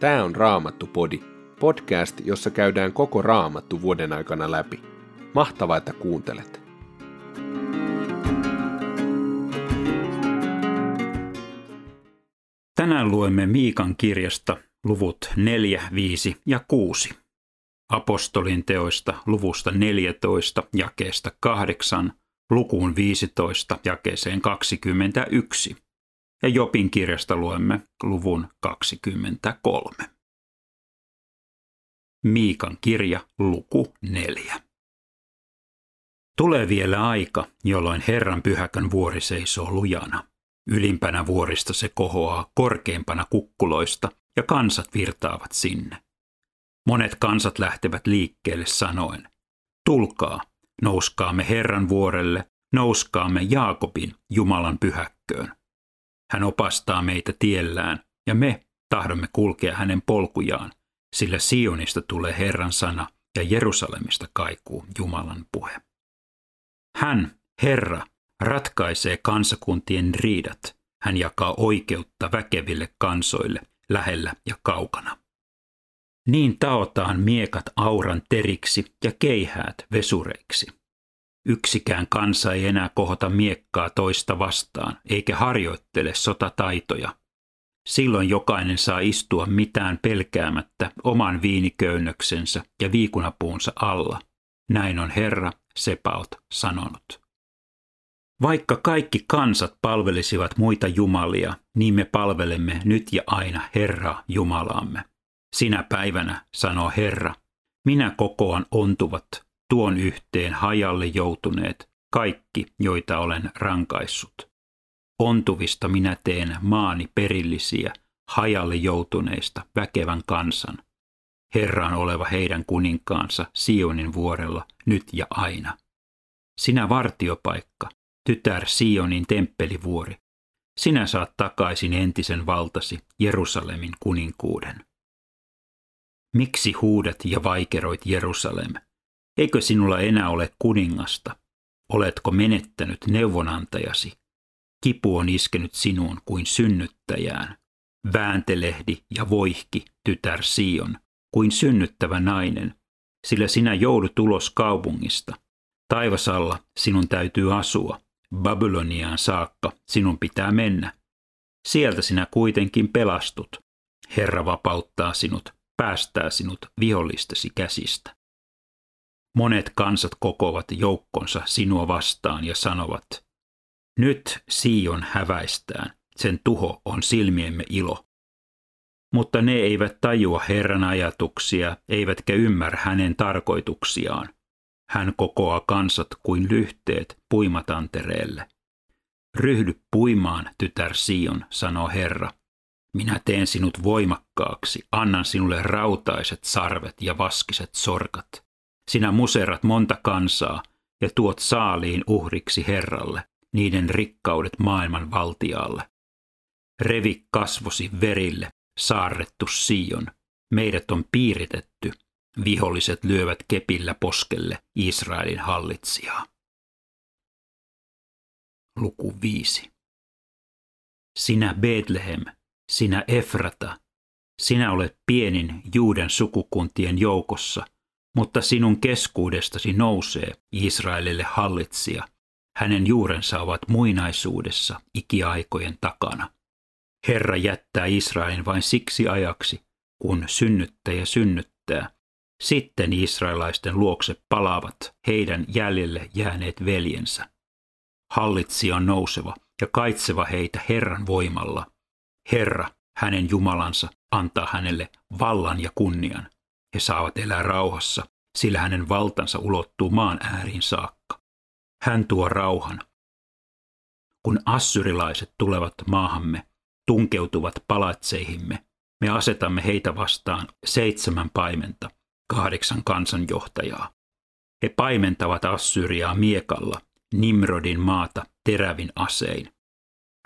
Tämä on Raamattu-podi, podcast, jossa käydään koko Raamattu vuoden aikana läpi. Mahtavaa, että kuuntelet! Tänään luemme Miikan kirjasta luvut 4, 5 ja 6. Apostolin teoista luvusta 14 jakeesta 8 lukuun 15 jakeeseen 21 ja Jopin kirjasta luemme luvun 23. Miikan kirja, luku 4. Tulee vielä aika, jolloin Herran pyhäkön vuori seisoo lujana. Ylimpänä vuorista se kohoaa korkeimpana kukkuloista ja kansat virtaavat sinne. Monet kansat lähtevät liikkeelle sanoen, tulkaa, nouskaamme Herran vuorelle, nouskaamme Jaakobin, Jumalan pyhäkköön. Hän opastaa meitä tiellään, ja me tahdomme kulkea hänen polkujaan, sillä Sionista tulee Herran sana ja Jerusalemista kaikuu Jumalan puhe. Hän, Herra, ratkaisee kansakuntien riidat. Hän jakaa oikeutta väkeville kansoille lähellä ja kaukana. Niin taotaan miekat auran teriksi ja keihäät vesureiksi. Yksikään kansa ei enää kohota miekkaa toista vastaan, eikä harjoittele sotataitoja. Silloin jokainen saa istua mitään pelkäämättä oman viiniköynnöksensä ja viikunapuunsa alla. Näin on Herra Sepaut sanonut. Vaikka kaikki kansat palvelisivat muita jumalia, niin me palvelemme nyt ja aina Herraa Jumalaamme. Sinä päivänä, sanoo Herra, minä kokoan ontuvat, tuon yhteen hajalle joutuneet, kaikki, joita olen rankaissut. Ontuvista minä teen maani perillisiä, hajalle joutuneista väkevän kansan. Herra on oleva heidän kuninkaansa Sionin vuorella nyt ja aina. Sinä vartiopaikka, tytär Sionin temppelivuori, sinä saat takaisin entisen valtasi Jerusalemin kuninkuuden. Miksi huudat ja vaikeroit Jerusalem? Eikö sinulla enää ole kuningasta? Oletko menettänyt neuvonantajasi? Kipu on iskenyt sinuun kuin synnyttäjään. Vääntelehdi ja voihki, tytär Sion, kuin synnyttävä nainen, sillä sinä joudut ulos kaupungista. Taivasalla sinun täytyy asua. Babyloniaan saakka sinun pitää mennä. Sieltä sinä kuitenkin pelastut. Herra vapauttaa sinut, päästää sinut vihollistesi käsistä. Monet kansat kokovat joukkonsa sinua vastaan ja sanovat, nyt Sion häväistään, sen tuho on silmiemme ilo. Mutta ne eivät tajua Herran ajatuksia, eivätkä ymmärrä hänen tarkoituksiaan. Hän kokoaa kansat kuin lyhteet puimatantereelle. Ryhdy puimaan, tytär Sion, sanoo Herra. Minä teen sinut voimakkaaksi, annan sinulle rautaiset sarvet ja vaskiset sorkat. Sinä muserat monta kansaa ja tuot saaliin uhriksi Herralle, niiden rikkaudet maailman valtialle. Revi kasvosi verille, saarrettu Sion. Meidät on piiritetty, viholliset lyövät kepillä poskelle Israelin hallitsijaa. Luku 5. Sinä Betlehem, sinä Efrata, sinä olet pienin Juuden sukukuntien joukossa – mutta sinun keskuudestasi nousee Israelille hallitsija. Hänen juurensa ovat muinaisuudessa ikiaikojen takana. Herra jättää Israelin vain siksi ajaksi, kun synnyttäjä synnyttää. Sitten israelaisten luokse palaavat heidän jäljelle jääneet veljensä. Hallitsija on nouseva ja kaitseva heitä Herran voimalla. Herra, hänen Jumalansa, antaa hänelle vallan ja kunnian. He saavat elää rauhassa, sillä hänen valtansa ulottuu maan ääriin saakka. Hän tuo rauhan. Kun assyrilaiset tulevat maahamme, tunkeutuvat palatseihimme, me asetamme heitä vastaan seitsemän paimenta, kahdeksan kansanjohtajaa. He paimentavat Assyriaa miekalla, Nimrodin maata terävin asein.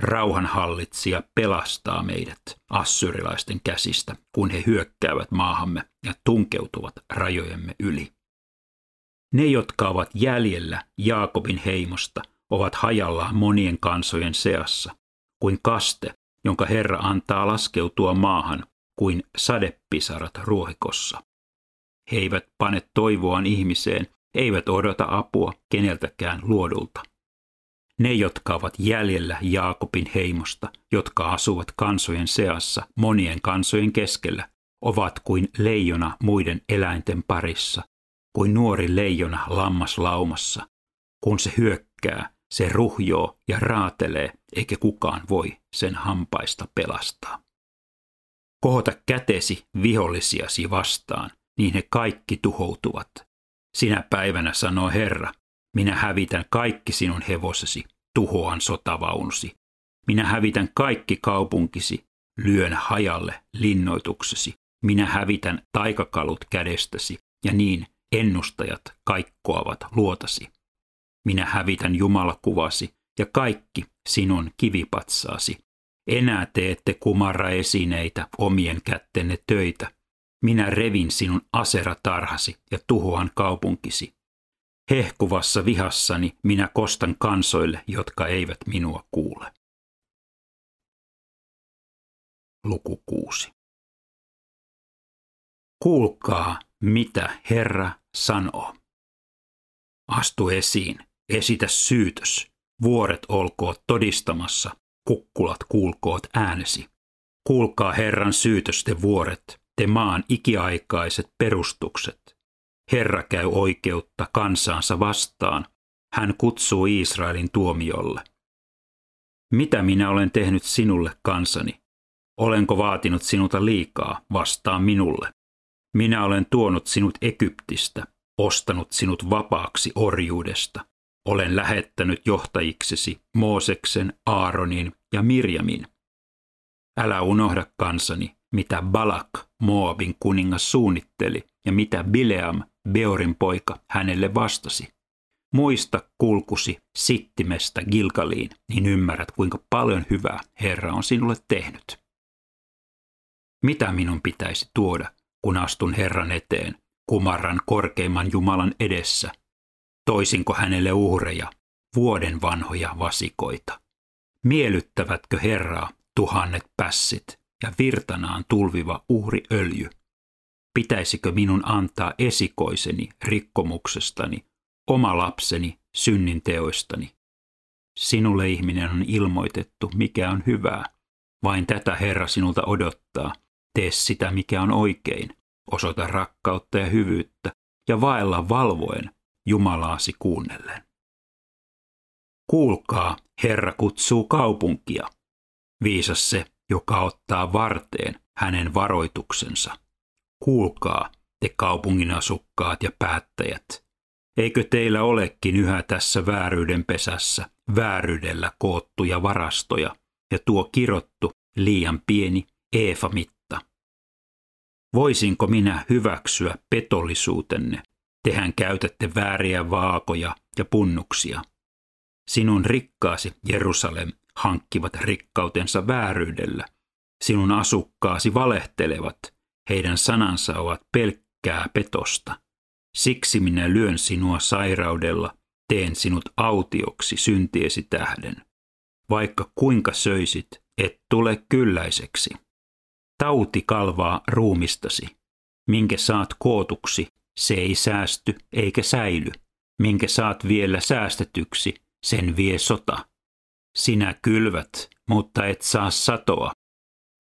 Rauhanhallitsija pelastaa meidät assyrilaisten käsistä, kun he hyökkäävät maahamme ja tunkeutuvat rajojemme yli. Ne, jotka ovat jäljellä Jaakobin heimosta, ovat hajallaan monien kansojen seassa, kuin kaste, jonka Herra antaa laskeutua maahan, kuin sadepisarat ruohikossa. He eivät pane toivoaan ihmiseen, eivät odota apua keneltäkään luodulta. Ne, jotka ovat jäljellä Jaakobin heimosta, jotka asuvat kansojen seassa monien kansojen keskellä, ovat kuin leijona muiden eläinten parissa, kuin nuori leijona lammaslaumassa. Kun se hyökkää, se ruhjoo ja raatelee, eikä kukaan voi sen hampaista pelastaa. Kohota kätesi vihollisiasi vastaan, niin he kaikki tuhoutuvat. Sinä päivänä sanoo Herra, minä hävitän kaikki sinun hevosesi, tuhoan sotavaunusi. Minä hävitän kaikki kaupunkisi, lyön hajalle linnoituksesi. Minä hävitän taikakalut kädestäsi, ja niin ennustajat kaikkoavat luotasi. Minä hävitän Jumalakuvasi ja kaikki sinun kivipatsaasi. Enää teette kumarra esineitä omien kättenne töitä. Minä revin sinun aseratarhasi ja tuhoan kaupunkisi. Hehkuvassa vihassani minä kostan kansoille, jotka eivät minua kuule. Luku 6. Kuulkaa, mitä Herra sanoo. Astu esiin, esitä syytös. Vuoret olkoot todistamassa, kukkulat kuulkoot äänesi. Kuulkaa Herran syytösten vuoret, te maan ikiaikaiset perustukset. Herra käy oikeutta kansaansa vastaan. Hän kutsuu Israelin tuomiolle. Mitä minä olen tehnyt sinulle, kansani? Olenko vaatinut sinulta liikaa, vastaan minulle. Minä olen tuonut sinut Egyptistä, ostanut sinut vapaaksi orjuudesta. Olen lähettänyt johtajiksesi Mooseksen, Aaronin ja Mirjamin. Älä unohda kansani, mitä Balak, Moabin kuningas, suunnitteli ja mitä Bileam, Beorin poika, hänelle vastasi. Muista kulkusi sittimestä Gilgaliin, niin ymmärrät kuinka paljon hyvää Herra on sinulle tehnyt. Mitä minun pitäisi tuoda, kun astun Herran eteen, kumarran korkeimman Jumalan edessä? Toisinko hänelle uhreja, vuoden vanhoja vasikoita? Miellyttävätkö Herraa tuhannet pässit ja virtanaan tulviva uhriöljy? Pitäisikö minun antaa esikoiseni rikkomuksestani, oma lapseni synninteoistani? Sinulle ihminen on ilmoitettu, mikä on hyvää. Vain tätä Herra sinulta odottaa. Tee sitä, mikä on oikein. Osoita rakkautta ja hyvyyttä ja vaella valvoen Jumalaasi kuunnellen. Kuulkaa, Herra kutsuu kaupunkia. Viisas se, joka ottaa varteen hänen varoituksensa. Kuulkaa, te kaupungin asukkaat ja päättäjät. Eikö teillä olekin yhä tässä vääryyden pesässä vääryydellä koottuja varastoja ja tuo kirottu liian pieni eefamitta? Voisinko minä hyväksyä petollisuutenne? Tehän käytätte vääriä vaakoja ja punnuksia. Sinun rikkaasi, Jerusalem, hankkivat rikkautensa vääryydellä. Sinun asukkaasi valehtelevat – heidän sanansa ovat pelkkää petosta. Siksi minä lyön sinua sairaudella, teen sinut autioksi syntiesi tähden. Vaikka kuinka söisit, et tule kylläiseksi. Tauti kalvaa ruumistasi. Minkä saat kootuksi, se ei säästy eikä säily. Minkä saat vielä säästetyksi, sen vie sota. Sinä kylvät, mutta et saa satoa.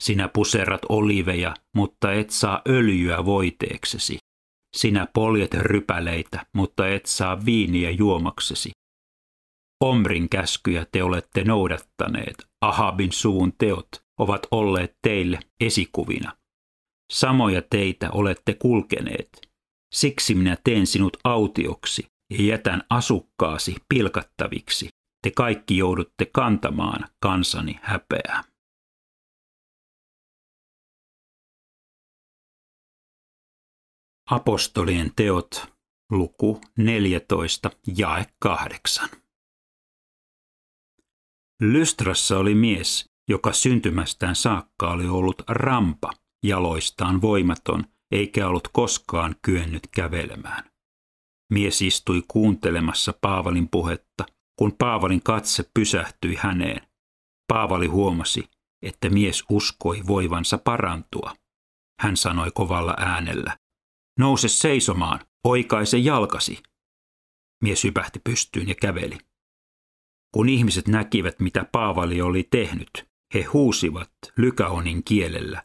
Sinä puserrat oliveja, mutta et saa öljyä voiteeksesi. Sinä poljet rypäleitä, mutta et saa viiniä juomaksesi. Omrin käskyjä te olette noudattaneet, Ahabin suun teot ovat olleet teille esikuvina. Samoja teitä olette kulkeneet. Siksi minä teen sinut autioksi ja jätän asukkaasi pilkattaviksi. Te kaikki joudutte kantamaan kansani häpeää. Apostolien teot, luku 14, jae 8. Lystrassa oli mies, joka syntymästään saakka oli ollut rampa, jaloistaan voimaton, eikä ollut koskaan kyennyt kävelemään. Mies istui kuuntelemassa Paavalin puhetta, kun Paavalin katse pysähtyi häneen. Paavali huomasi, että mies uskoi voivansa parantua. hän sanoi kovalla äänellä. Nouse seisomaan, oikaise jalkasi. Mies hypähti pystyyn ja käveli. Kun ihmiset näkivät, mitä Paavali oli tehnyt, he huusivat Lykaonin kielellä.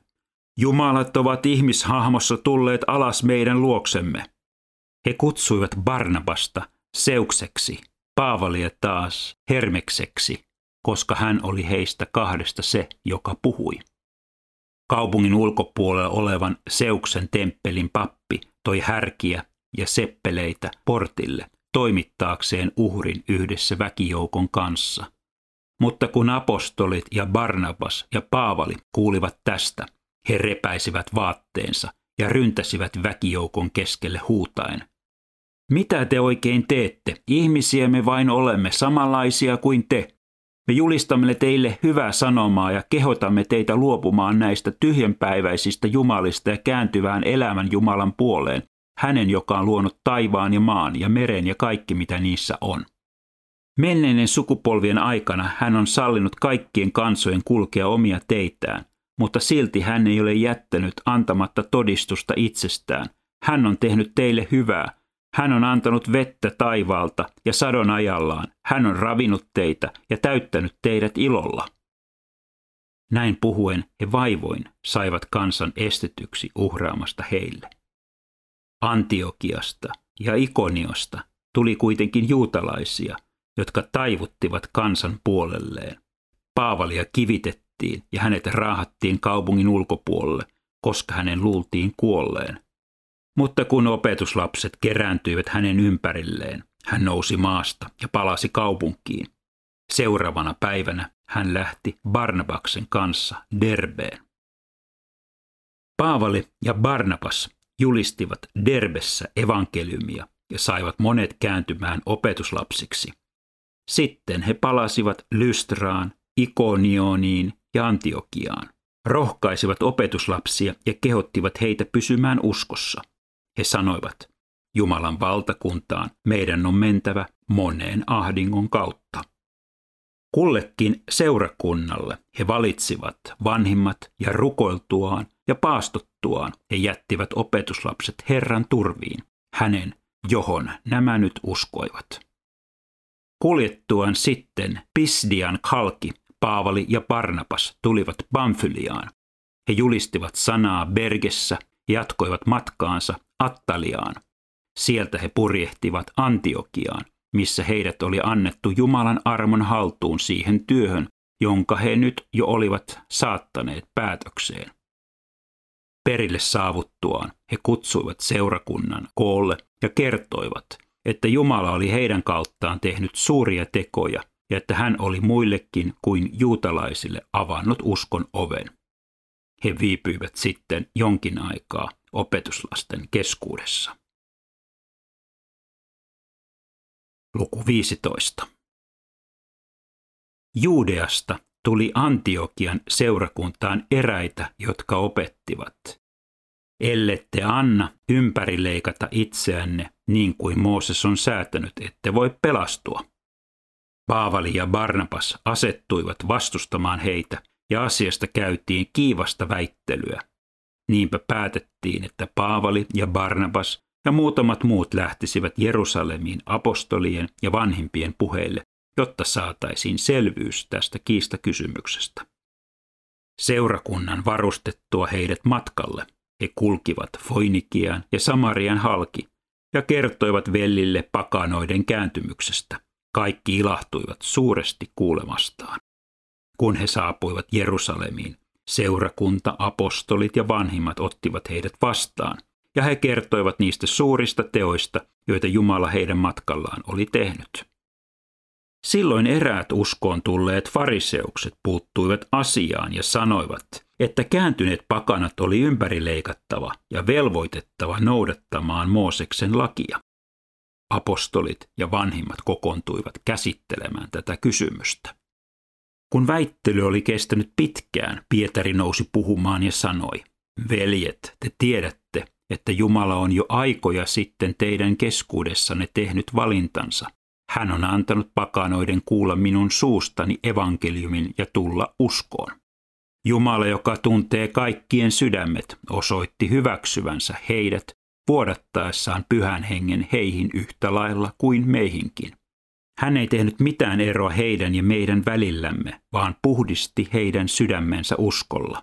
Jumalat ovat ihmishahmossa tulleet alas meidän luoksemme. He kutsuivat Barnabasta Seukseksi, Paavalia taas Hermekseksi, koska hän oli heistä kahdesta se, joka puhui. Kaupungin ulkopuolella olevan Seuksen temppelin pappi toi härkiä ja seppeleitä portille toimittaakseen uhrin yhdessä väkijoukon kanssa. Mutta kun apostolit ja Barnabas ja Paavali kuulivat tästä, he repäisivät vaatteensa ja ryntäsivät väkijoukon keskelle huutaen. Mitä te oikein teette? Ihmisiä me vain olemme samanlaisia kuin te. Me julistamme teille hyvää sanomaa ja kehotamme teitä luopumaan näistä tyhjänpäiväisistä jumalista ja kääntyvään elämän Jumalan puoleen, hänen, joka on luonut taivaan ja maan ja meren ja kaikki, mitä niissä on. Menneiden sukupolvien aikana hän on sallinut kaikkien kansojen kulkea omia teitään, mutta silti hän ei ole jättänyt antamatta todistusta itsestään. Hän on tehnyt teille hyvää. Hän on antanut vettä taivaalta ja sadon ajallaan. Hän on ravinut teitä ja täyttänyt teidät ilolla. Näin puhuen he vaivoin saivat kansan estetyksi uhraamasta heille. Antiokiasta ja Ikoniosta tuli kuitenkin juutalaisia, jotka taivuttivat kansan puolelleen. Paavalia kivitettiin ja hänet raahattiin kaupungin ulkopuolelle, koska hänen luultiin kuolleen. Mutta kun opetuslapset kerääntyivät hänen ympärilleen, hän nousi maasta ja palasi kaupunkiin. Seuraavana päivänä hän lähti Barnabaksen kanssa Derbeen. Paavali ja Barnabas julistivat Derbessä evankeliumia ja saivat monet kääntymään opetuslapsiksi. Sitten he palasivat Lystraan, Ikonioniin ja Antiokiaan. Rohkaisivat opetuslapsia ja kehottivat heitä pysymään uskossa. He sanoivat, Jumalan valtakuntaan meidän on mentävä moneen ahdingon kautta. Kullekin seurakunnalle he valitsivat vanhimmat ja rukoiltuaan ja paastottuaan he jättivät opetuslapset Herran turviin, hänen, johon nämä nyt uskoivat. Kuljettuaan sitten Pisdian kalki, Paavali ja Barnabas tulivat Bamfyliaan. He julistivat sanaa Bergessä jatkoivat matkaansa Attaliaan. Sieltä he purjehtivat Antiokiaan, missä heidät oli annettu Jumalan armon haltuun siihen työhön, jonka he nyt jo olivat saattaneet päätökseen. Perille saavuttuaan he kutsuivat seurakunnan koolle ja kertoivat, että Jumala oli heidän kauttaan tehnyt suuria tekoja ja että hän oli muillekin kuin juutalaisille avannut uskon oven. He viipyivät sitten jonkin aikaa opetuslasten keskuudessa. Luku 15. Juudeasta tuli Antiokian seurakuntaan eräitä, jotka opettivat. Ellette anna ympärileikata itseänne niin kuin Mooses on säätänyt, ette voi pelastua. Paavali ja Barnabas asettuivat vastustamaan heitä ja asiasta käytiin kiivasta väittelyä. Niinpä päätettiin, että Paavali ja Barnabas ja muutamat muut lähtisivät Jerusalemiin apostolien ja vanhimpien puheille, jotta saataisiin selvyys tästä kiistakysymyksestä. Seurakunnan varustettua heidät matkalle, he kulkivat Foinikian ja Samarian halki ja kertoivat vellille pakanoiden kääntymyksestä. Kaikki ilahtuivat suuresti kuulemastaan. Kun he saapuivat Jerusalemiin, seurakunta, apostolit ja vanhimmat ottivat heidät vastaan, ja he kertoivat niistä suurista teoista, joita Jumala heidän matkallaan oli tehnyt. Silloin eräät uskoon tulleet fariseukset puuttuivat asiaan ja sanoivat, että kääntyneet pakanat oli ympärileikattava ja velvoitettava noudattamaan Mooseksen lakia. Apostolit ja vanhimmat kokoontuivat käsittelemään tätä kysymystä. Kun väittely oli kestänyt pitkään, Pietari nousi puhumaan ja sanoi, Veljet, te tiedätte, että Jumala on jo aikoja sitten teidän keskuudessanne tehnyt valintansa. Hän on antanut pakanoiden kuulla minun suustani evankeliumin ja tulla uskoon. Jumala, joka tuntee kaikkien sydämet, osoitti hyväksyvänsä heidät vuodattaessaan pyhän hengen heihin yhtä lailla kuin meihinkin. Hän ei tehnyt mitään eroa heidän ja meidän välillämme, vaan puhdisti heidän sydämensä uskolla.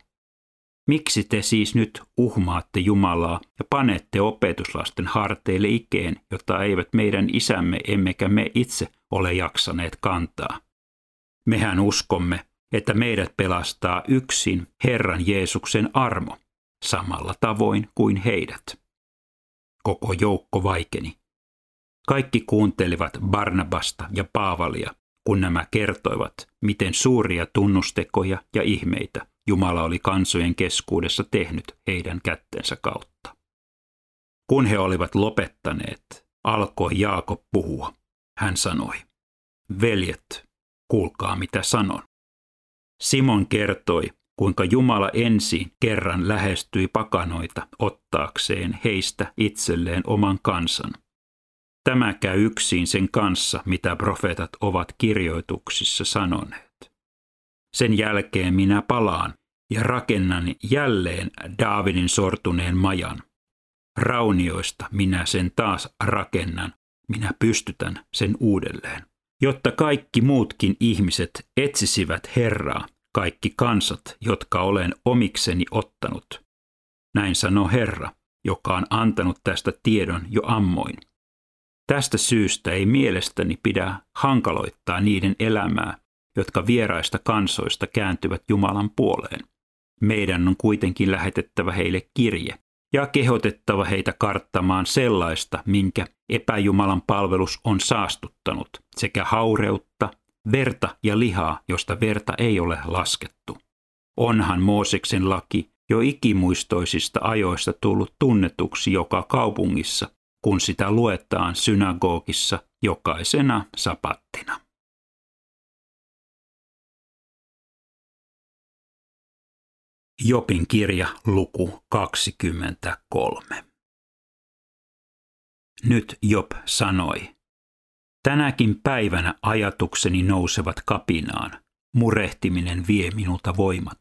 Miksi te siis nyt uhmaatte Jumalaa ja panette opetuslasten harteille ikeen, jota eivät meidän isämme emmekä me itse ole jaksaneet kantaa? Mehän uskomme, että meidät pelastaa yksin Herran Jeesuksen armo, samalla tavoin kuin heidät. Koko joukko vaikeni. Kaikki kuuntelivat Barnabasta ja Paavalia, kun nämä kertoivat, miten suuria tunnustekoja ja ihmeitä Jumala oli kansojen keskuudessa tehnyt heidän kättensä kautta. Kun he olivat lopettaneet, alkoi Jaakob puhua. Hän sanoi, veljet, kuulkaa mitä sanon. Simon kertoi, kuinka Jumala ensin kerran lähestyi pakanoita ottaakseen heistä itselleen oman kansan. Tämä käy yksin sen kanssa, mitä profeetat ovat kirjoituksissa sanoneet. Sen jälkeen minä palaan ja rakennan jälleen Daavidin sortuneen majan. Raunioista minä sen taas rakennan, minä pystytän sen uudelleen jotta kaikki muutkin ihmiset etsisivät Herraa, kaikki kansat, jotka olen omikseni ottanut. Näin sanoo Herra, joka on antanut tästä tiedon jo ammoin. Tästä syystä ei mielestäni pidä hankaloittaa niiden elämää, jotka vieraista kansoista kääntyvät Jumalan puoleen. Meidän on kuitenkin lähetettävä heille kirje, ja kehotettava heitä karttamaan sellaista, minkä epäjumalan palvelus on saastuttanut, sekä haureutta, verta ja lihaa, josta verta ei ole laskettu. Onhan Mooseksen laki jo ikimuistoisista ajoista tullut tunnetuksi joka kaupungissa, kun sitä luetaan synagogissa jokaisena sapattina. Jopin kirja luku 23. Nyt Job sanoi, Tänäkin päivänä ajatukseni nousevat kapinaan, murehtiminen vie minulta voimat.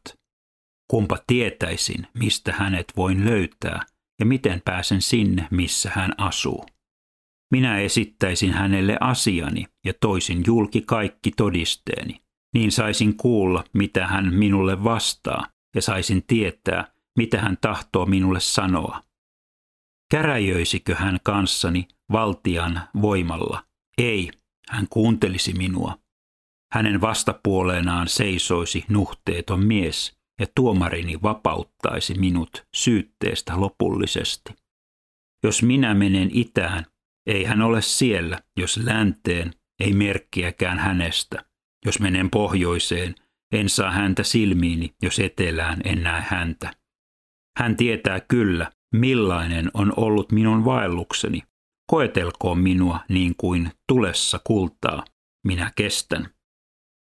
Kumpa tietäisin, mistä hänet voin löytää ja miten pääsen sinne, missä hän asuu. Minä esittäisin hänelle asiani ja toisin julki kaikki todisteeni. Niin saisin kuulla, mitä hän minulle vastaa ja saisin tietää, mitä hän tahtoo minulle sanoa. Käräjöisikö hän kanssani valtian voimalla? Ei, hän kuuntelisi minua. Hänen vastapuoleenaan seisoisi nuhteeton mies, ja tuomarini vapauttaisi minut syytteestä lopullisesti. Jos minä menen itään, ei hän ole siellä, jos länteen, ei merkkiäkään hänestä. Jos menen pohjoiseen, en saa häntä silmiini, jos etelään en näe häntä. Hän tietää kyllä, millainen on ollut minun vaellukseni. Koetelkoon minua niin kuin tulessa kultaa. Minä kestän.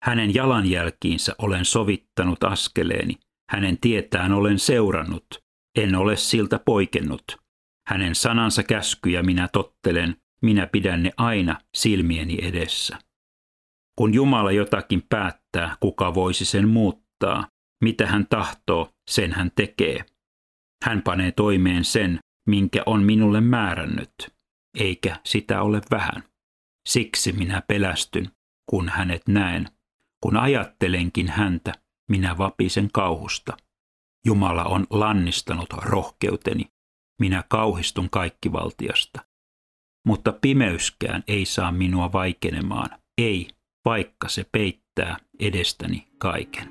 Hänen jalanjälkiinsä olen sovittanut askeleeni. Hänen tietään olen seurannut. En ole siltä poikennut. Hänen sanansa käskyjä minä tottelen. Minä pidän ne aina silmieni edessä. Kun Jumala jotakin päättää, kuka voisi sen muuttaa, mitä hän tahtoo, sen hän tekee. Hän panee toimeen sen, minkä on minulle määrännyt, eikä sitä ole vähän. Siksi minä pelästyn, kun hänet näen. Kun ajattelenkin häntä, minä vapisen kauhusta. Jumala on lannistanut rohkeuteni. Minä kauhistun kaikkivaltiasta. Mutta pimeyskään ei saa minua vaikenemaan. Ei, vaikka se peittää edestäni kaiken.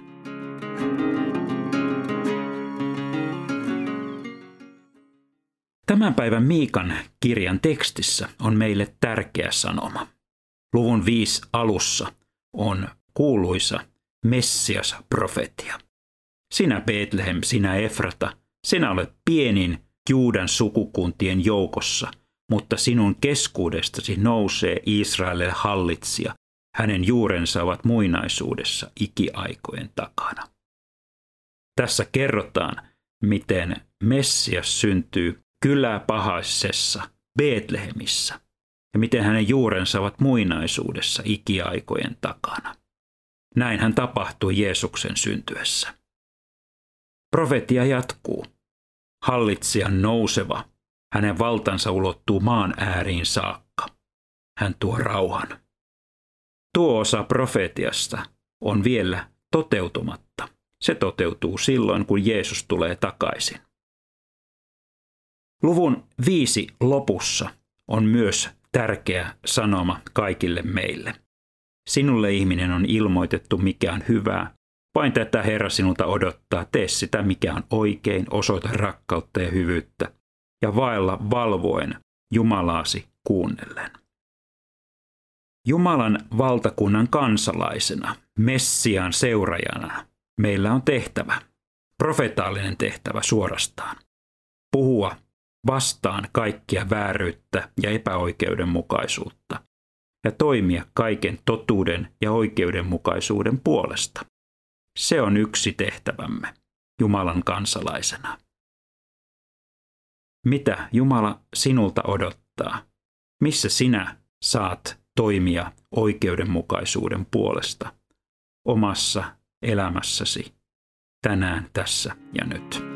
Tämän päivän Miikan kirjan tekstissä on meille tärkeä sanoma. Luvun 5 alussa on kuuluisa Messias-profetia. Sinä Betlehem, sinä Efrata, sinä olet pienin Juudan sukukuntien joukossa, mutta sinun keskuudestasi nousee Israelille hallitsija, hänen juurensa ovat muinaisuudessa ikiaikojen takana. Tässä kerrotaan, miten Messias syntyy kyläpahaisessa Betlehemissä ja miten hänen juurensa ovat muinaisuudessa ikiaikojen takana. Näin hän tapahtui Jeesuksen syntyessä. Profetia jatkuu. Hallitsijan nouseva, hänen valtansa ulottuu maan ääriin saakka. Hän tuo rauhan. Tuo osa profetiasta on vielä toteutumatta. Se toteutuu silloin, kun Jeesus tulee takaisin. Luvun viisi lopussa on myös tärkeä sanoma kaikille meille. Sinulle ihminen on ilmoitettu, mikä on hyvää. Vain tätä Herra sinulta odottaa. Tee sitä, mikä on oikein, osoita rakkautta ja hyvyyttä. Ja vaella valvoen Jumalaasi kuunnellen. Jumalan valtakunnan kansalaisena, Messiaan seurajana, meillä on tehtävä, profetaalinen tehtävä suorastaan. Puhua vastaan kaikkia vääryyttä ja epäoikeudenmukaisuutta ja toimia kaiken totuuden ja oikeudenmukaisuuden puolesta. Se on yksi tehtävämme Jumalan kansalaisena. Mitä Jumala sinulta odottaa? Missä sinä saat toimia oikeudenmukaisuuden puolesta omassa elämässäsi tänään, tässä ja nyt?